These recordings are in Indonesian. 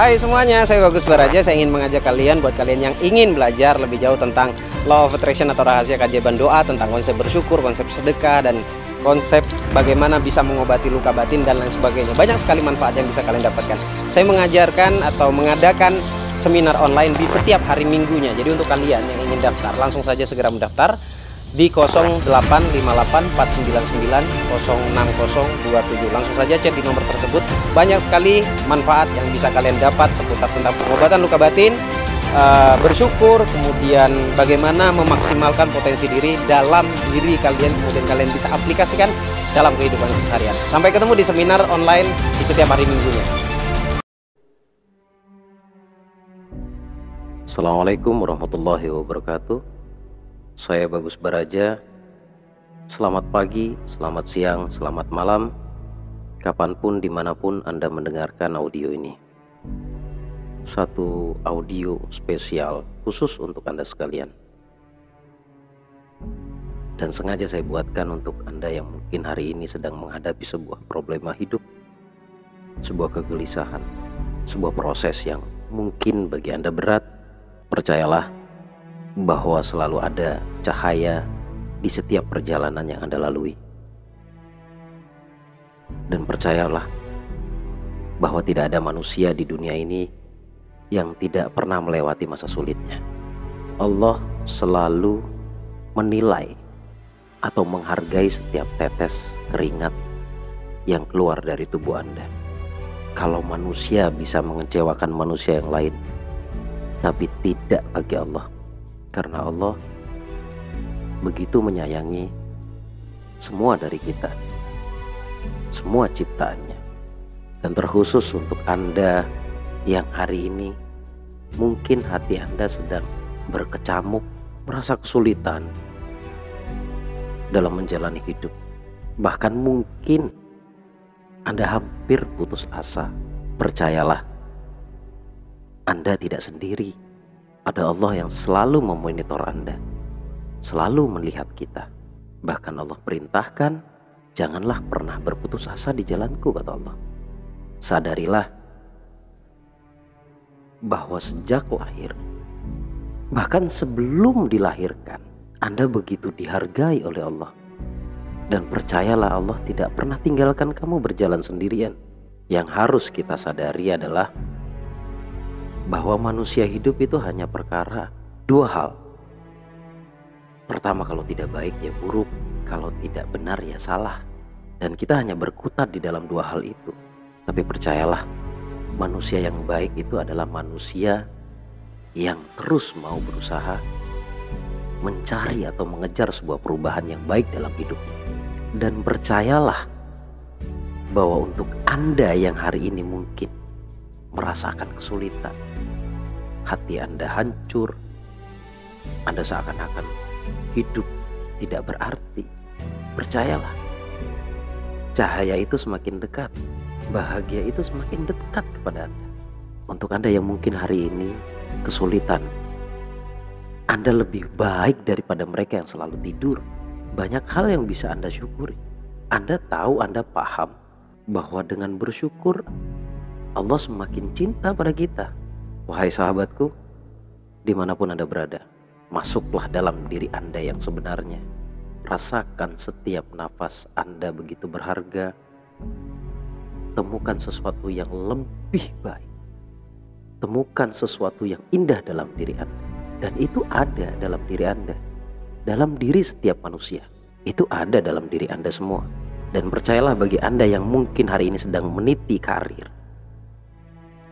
Hai semuanya, saya Bagus Baraja. Saya ingin mengajak kalian buat kalian yang ingin belajar lebih jauh tentang Law of Attraction atau rahasia keajaiban doa, tentang konsep bersyukur, konsep sedekah, dan konsep bagaimana bisa mengobati luka batin dan lain sebagainya. Banyak sekali manfaat yang bisa kalian dapatkan. Saya mengajarkan atau mengadakan seminar online di setiap hari minggunya. Jadi untuk kalian yang ingin daftar, langsung saja segera mendaftar di 085859060027 langsung saja chat di nomor tersebut. Banyak sekali manfaat yang bisa kalian dapat seputar tentang pengobatan luka batin. Uh, bersyukur kemudian bagaimana memaksimalkan potensi diri dalam diri kalian kemudian kalian bisa aplikasikan dalam kehidupan seharian. Sampai ketemu di seminar online di setiap hari minggunya. Assalamualaikum warahmatullahi wabarakatuh saya Bagus Baraja. Selamat pagi, selamat siang, selamat malam, kapan pun, di mana pun Anda mendengarkan audio ini. Satu audio spesial khusus untuk Anda sekalian. Dan sengaja saya buatkan untuk Anda yang mungkin hari ini sedang menghadapi sebuah problema hidup, sebuah kegelisahan, sebuah proses yang mungkin bagi Anda berat. Percayalah, bahwa selalu ada cahaya di setiap perjalanan yang Anda lalui. Dan percayalah bahwa tidak ada manusia di dunia ini yang tidak pernah melewati masa sulitnya. Allah selalu menilai atau menghargai setiap tetes keringat yang keluar dari tubuh Anda. Kalau manusia bisa mengecewakan manusia yang lain, tapi tidak bagi Allah karena Allah begitu menyayangi semua dari kita, semua ciptaannya. Dan terkhusus untuk Anda yang hari ini mungkin hati Anda sedang berkecamuk, merasa kesulitan dalam menjalani hidup. Bahkan mungkin Anda hampir putus asa. Percayalah, Anda tidak sendiri ada Allah yang selalu memonitor Anda, selalu melihat kita. Bahkan Allah perintahkan, janganlah pernah berputus asa di jalanku, kata Allah. Sadarilah bahwa sejak lahir, bahkan sebelum dilahirkan, Anda begitu dihargai oleh Allah. Dan percayalah Allah tidak pernah tinggalkan kamu berjalan sendirian. Yang harus kita sadari adalah bahwa manusia hidup itu hanya perkara dua hal. Pertama kalau tidak baik ya buruk, kalau tidak benar ya salah. Dan kita hanya berkutat di dalam dua hal itu. Tapi percayalah, manusia yang baik itu adalah manusia yang terus mau berusaha mencari atau mengejar sebuah perubahan yang baik dalam hidupnya. Dan percayalah bahwa untuk Anda yang hari ini mungkin merasakan kesulitan, hati Anda hancur, Anda seakan-akan hidup tidak berarti. Percayalah, cahaya itu semakin dekat, bahagia itu semakin dekat kepada Anda. Untuk Anda yang mungkin hari ini kesulitan, Anda lebih baik daripada mereka yang selalu tidur. Banyak hal yang bisa Anda syukuri. Anda tahu, Anda paham bahwa dengan bersyukur Allah semakin cinta pada kita. Wahai sahabatku, di mana pun Anda berada, masuklah dalam diri Anda yang sebenarnya. Rasakan setiap nafas Anda begitu berharga. Temukan sesuatu yang lebih baik. Temukan sesuatu yang indah dalam diri Anda. Dan itu ada dalam diri Anda. Dalam diri setiap manusia. Itu ada dalam diri Anda semua. Dan percayalah bagi Anda yang mungkin hari ini sedang meniti karir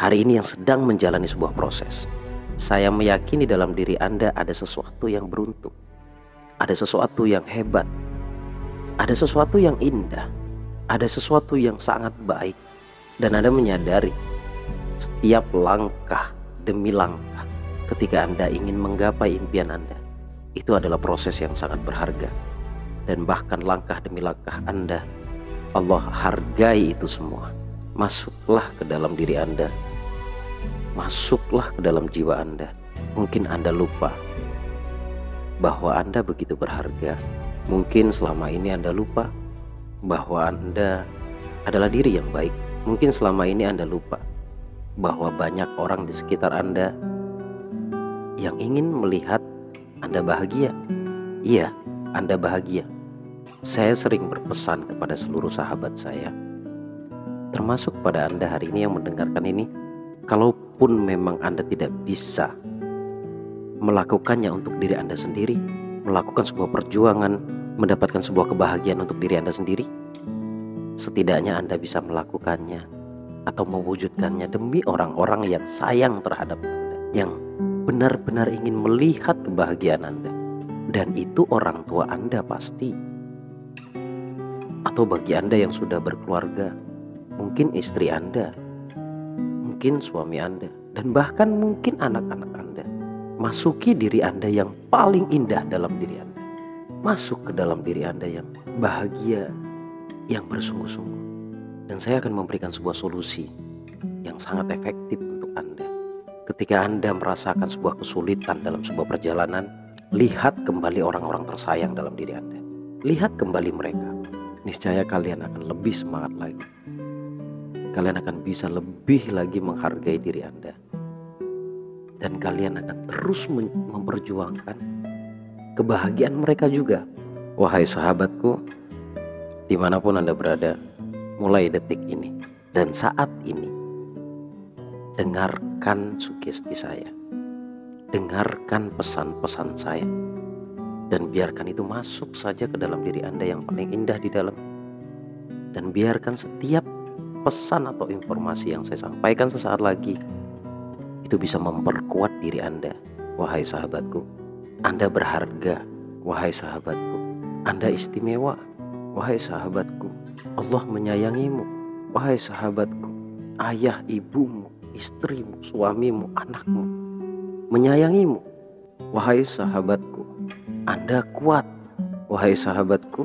hari ini yang sedang menjalani sebuah proses. Saya meyakini dalam diri Anda ada sesuatu yang beruntung, ada sesuatu yang hebat, ada sesuatu yang indah, ada sesuatu yang sangat baik, dan Anda menyadari setiap langkah demi langkah ketika Anda ingin menggapai impian Anda, itu adalah proses yang sangat berharga, dan bahkan langkah demi langkah Anda, Allah hargai itu semua. Masuklah ke dalam diri Anda masuklah ke dalam jiwa Anda. Mungkin Anda lupa bahwa Anda begitu berharga. Mungkin selama ini Anda lupa bahwa Anda adalah diri yang baik. Mungkin selama ini Anda lupa bahwa banyak orang di sekitar Anda yang ingin melihat Anda bahagia. Iya, Anda bahagia. Saya sering berpesan kepada seluruh sahabat saya, termasuk pada Anda hari ini yang mendengarkan ini, kalaupun memang Anda tidak bisa melakukannya untuk diri Anda sendiri, melakukan sebuah perjuangan, mendapatkan sebuah kebahagiaan untuk diri Anda sendiri, setidaknya Anda bisa melakukannya atau mewujudkannya demi orang-orang yang sayang terhadap Anda, yang benar-benar ingin melihat kebahagiaan Anda. Dan itu orang tua Anda pasti. Atau bagi Anda yang sudah berkeluarga, mungkin istri Anda, mungkin suami Anda, dan bahkan mungkin anak-anak Anda. Masuki diri Anda yang paling indah dalam diri Anda. Masuk ke dalam diri Anda yang bahagia, yang bersungguh-sungguh. Dan saya akan memberikan sebuah solusi yang sangat efektif untuk Anda. Ketika Anda merasakan sebuah kesulitan dalam sebuah perjalanan, lihat kembali orang-orang tersayang dalam diri Anda. Lihat kembali mereka. Niscaya kalian akan lebih semangat lagi. Kalian akan bisa lebih lagi menghargai diri Anda. Dan kalian akan terus memperjuangkan kebahagiaan mereka juga. Wahai sahabatku, di mana pun Anda berada, mulai detik ini dan saat ini, dengarkan sugesti saya, dengarkan pesan-pesan saya, dan biarkan itu masuk saja ke dalam diri Anda yang paling indah di dalam, dan biarkan setiap pesan atau informasi yang saya sampaikan sesaat lagi itu bisa memperkuat diri Anda, wahai sahabatku. Anda berharga, wahai sahabatku. Anda istimewa, wahai sahabatku. Allah menyayangimu, wahai sahabatku. Ayah, ibumu, istrimu, suamimu, anakmu menyayangimu, wahai sahabatku. Anda kuat, wahai sahabatku.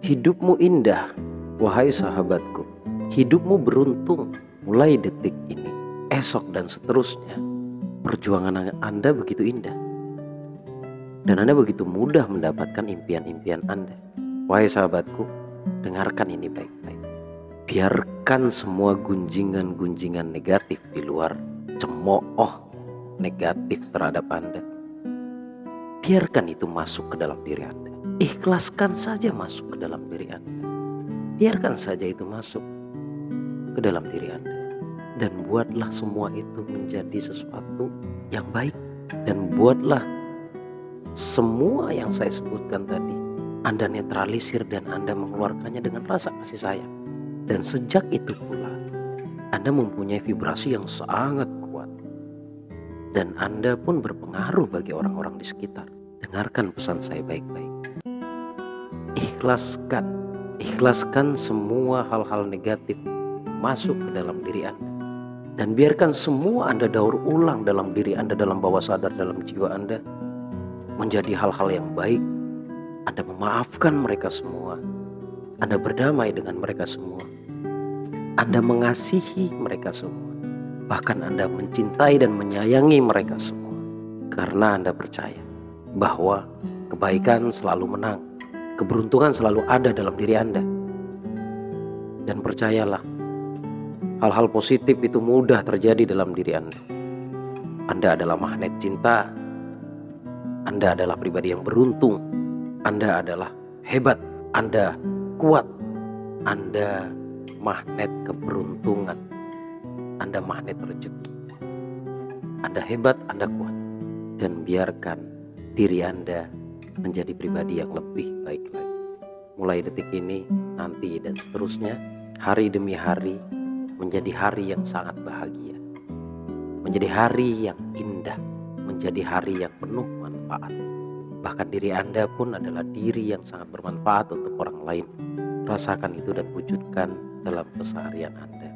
Hidupmu indah, wahai sahabatku. Hidupmu beruntung mulai detik ini, esok dan seterusnya. Perjuangan Anda begitu indah. Dan Anda begitu mudah mendapatkan impian-impian Anda. Wahai sahabatku, dengarkan ini baik-baik. Biarkan semua gunjingan-gunjingan negatif di luar cemooh negatif terhadap Anda. Biarkan itu masuk ke dalam diri Anda. Ikhlaskan saja masuk ke dalam diri Anda. Biarkan saja itu masuk ke dalam diri Anda. Dan buatlah semua itu menjadi sesuatu yang baik. Dan buatlah semua yang saya sebutkan tadi anda netralisir dan Anda mengeluarkannya dengan rasa kasih sayang. Dan sejak itu pula, Anda mempunyai vibrasi yang sangat kuat. Dan Anda pun berpengaruh bagi orang-orang di sekitar. Dengarkan pesan saya baik-baik. Ikhlaskan, ikhlaskan semua hal-hal negatif masuk ke dalam diri Anda. Dan biarkan semua Anda daur ulang dalam diri Anda, dalam bawah sadar, dalam jiwa Anda. Menjadi hal-hal yang baik anda memaafkan mereka semua. Anda berdamai dengan mereka semua. Anda mengasihi mereka semua. Bahkan Anda mencintai dan menyayangi mereka semua. Karena Anda percaya bahwa kebaikan selalu menang. Keberuntungan selalu ada dalam diri Anda. Dan percayalah, hal-hal positif itu mudah terjadi dalam diri Anda. Anda adalah magnet cinta. Anda adalah pribadi yang beruntung anda adalah hebat, Anda kuat, Anda magnet keberuntungan, Anda magnet rezeki. Anda hebat, Anda kuat, dan biarkan diri Anda menjadi pribadi yang lebih baik lagi. Mulai detik ini, nanti, dan seterusnya, hari demi hari menjadi hari yang sangat bahagia, menjadi hari yang indah, menjadi hari yang penuh manfaat. Bahkan diri Anda pun adalah diri yang sangat bermanfaat untuk orang lain. Rasakan itu dan wujudkan dalam keseharian Anda.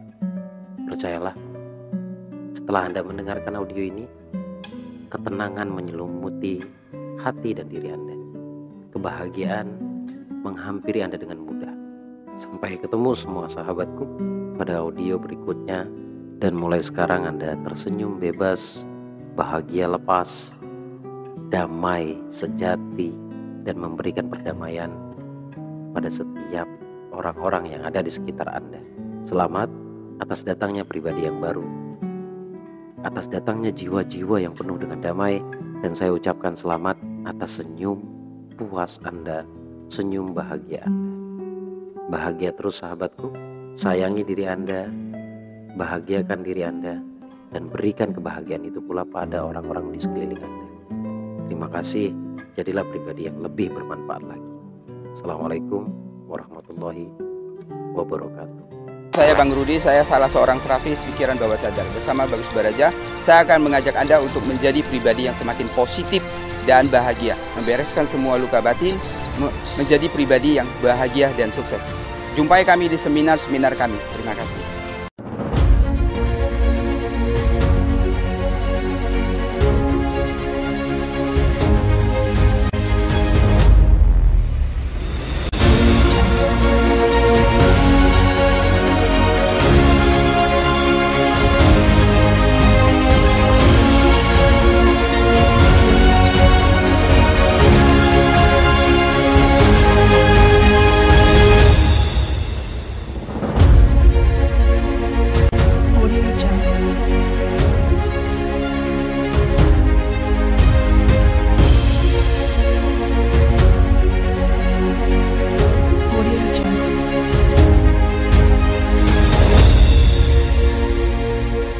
Percayalah, setelah Anda mendengarkan audio ini, ketenangan menyelumuti hati dan diri Anda. Kebahagiaan menghampiri Anda dengan mudah. Sampai ketemu semua sahabatku pada audio berikutnya dan mulai sekarang Anda tersenyum bebas, bahagia lepas, damai sejati dan memberikan perdamaian pada setiap orang-orang yang ada di sekitar Anda. Selamat atas datangnya pribadi yang baru atas datangnya jiwa-jiwa yang penuh dengan damai dan saya ucapkan selamat atas senyum puas Anda, senyum bahagia Anda. Bahagia terus sahabatku, sayangi diri Anda, bahagiakan diri Anda, dan berikan kebahagiaan itu pula pada orang-orang di sekeliling Anda. Terima kasih, jadilah pribadi yang lebih bermanfaat lagi. Assalamualaikum warahmatullahi wabarakatuh. Saya Bang Rudi, saya salah seorang terapis pikiran bawah sadar. Bersama Bagus Baraja, saya akan mengajak Anda untuk menjadi pribadi yang semakin positif dan bahagia. Membereskan semua luka batin, menjadi pribadi yang bahagia dan sukses. Jumpai kami di seminar-seminar kami. Terima kasih.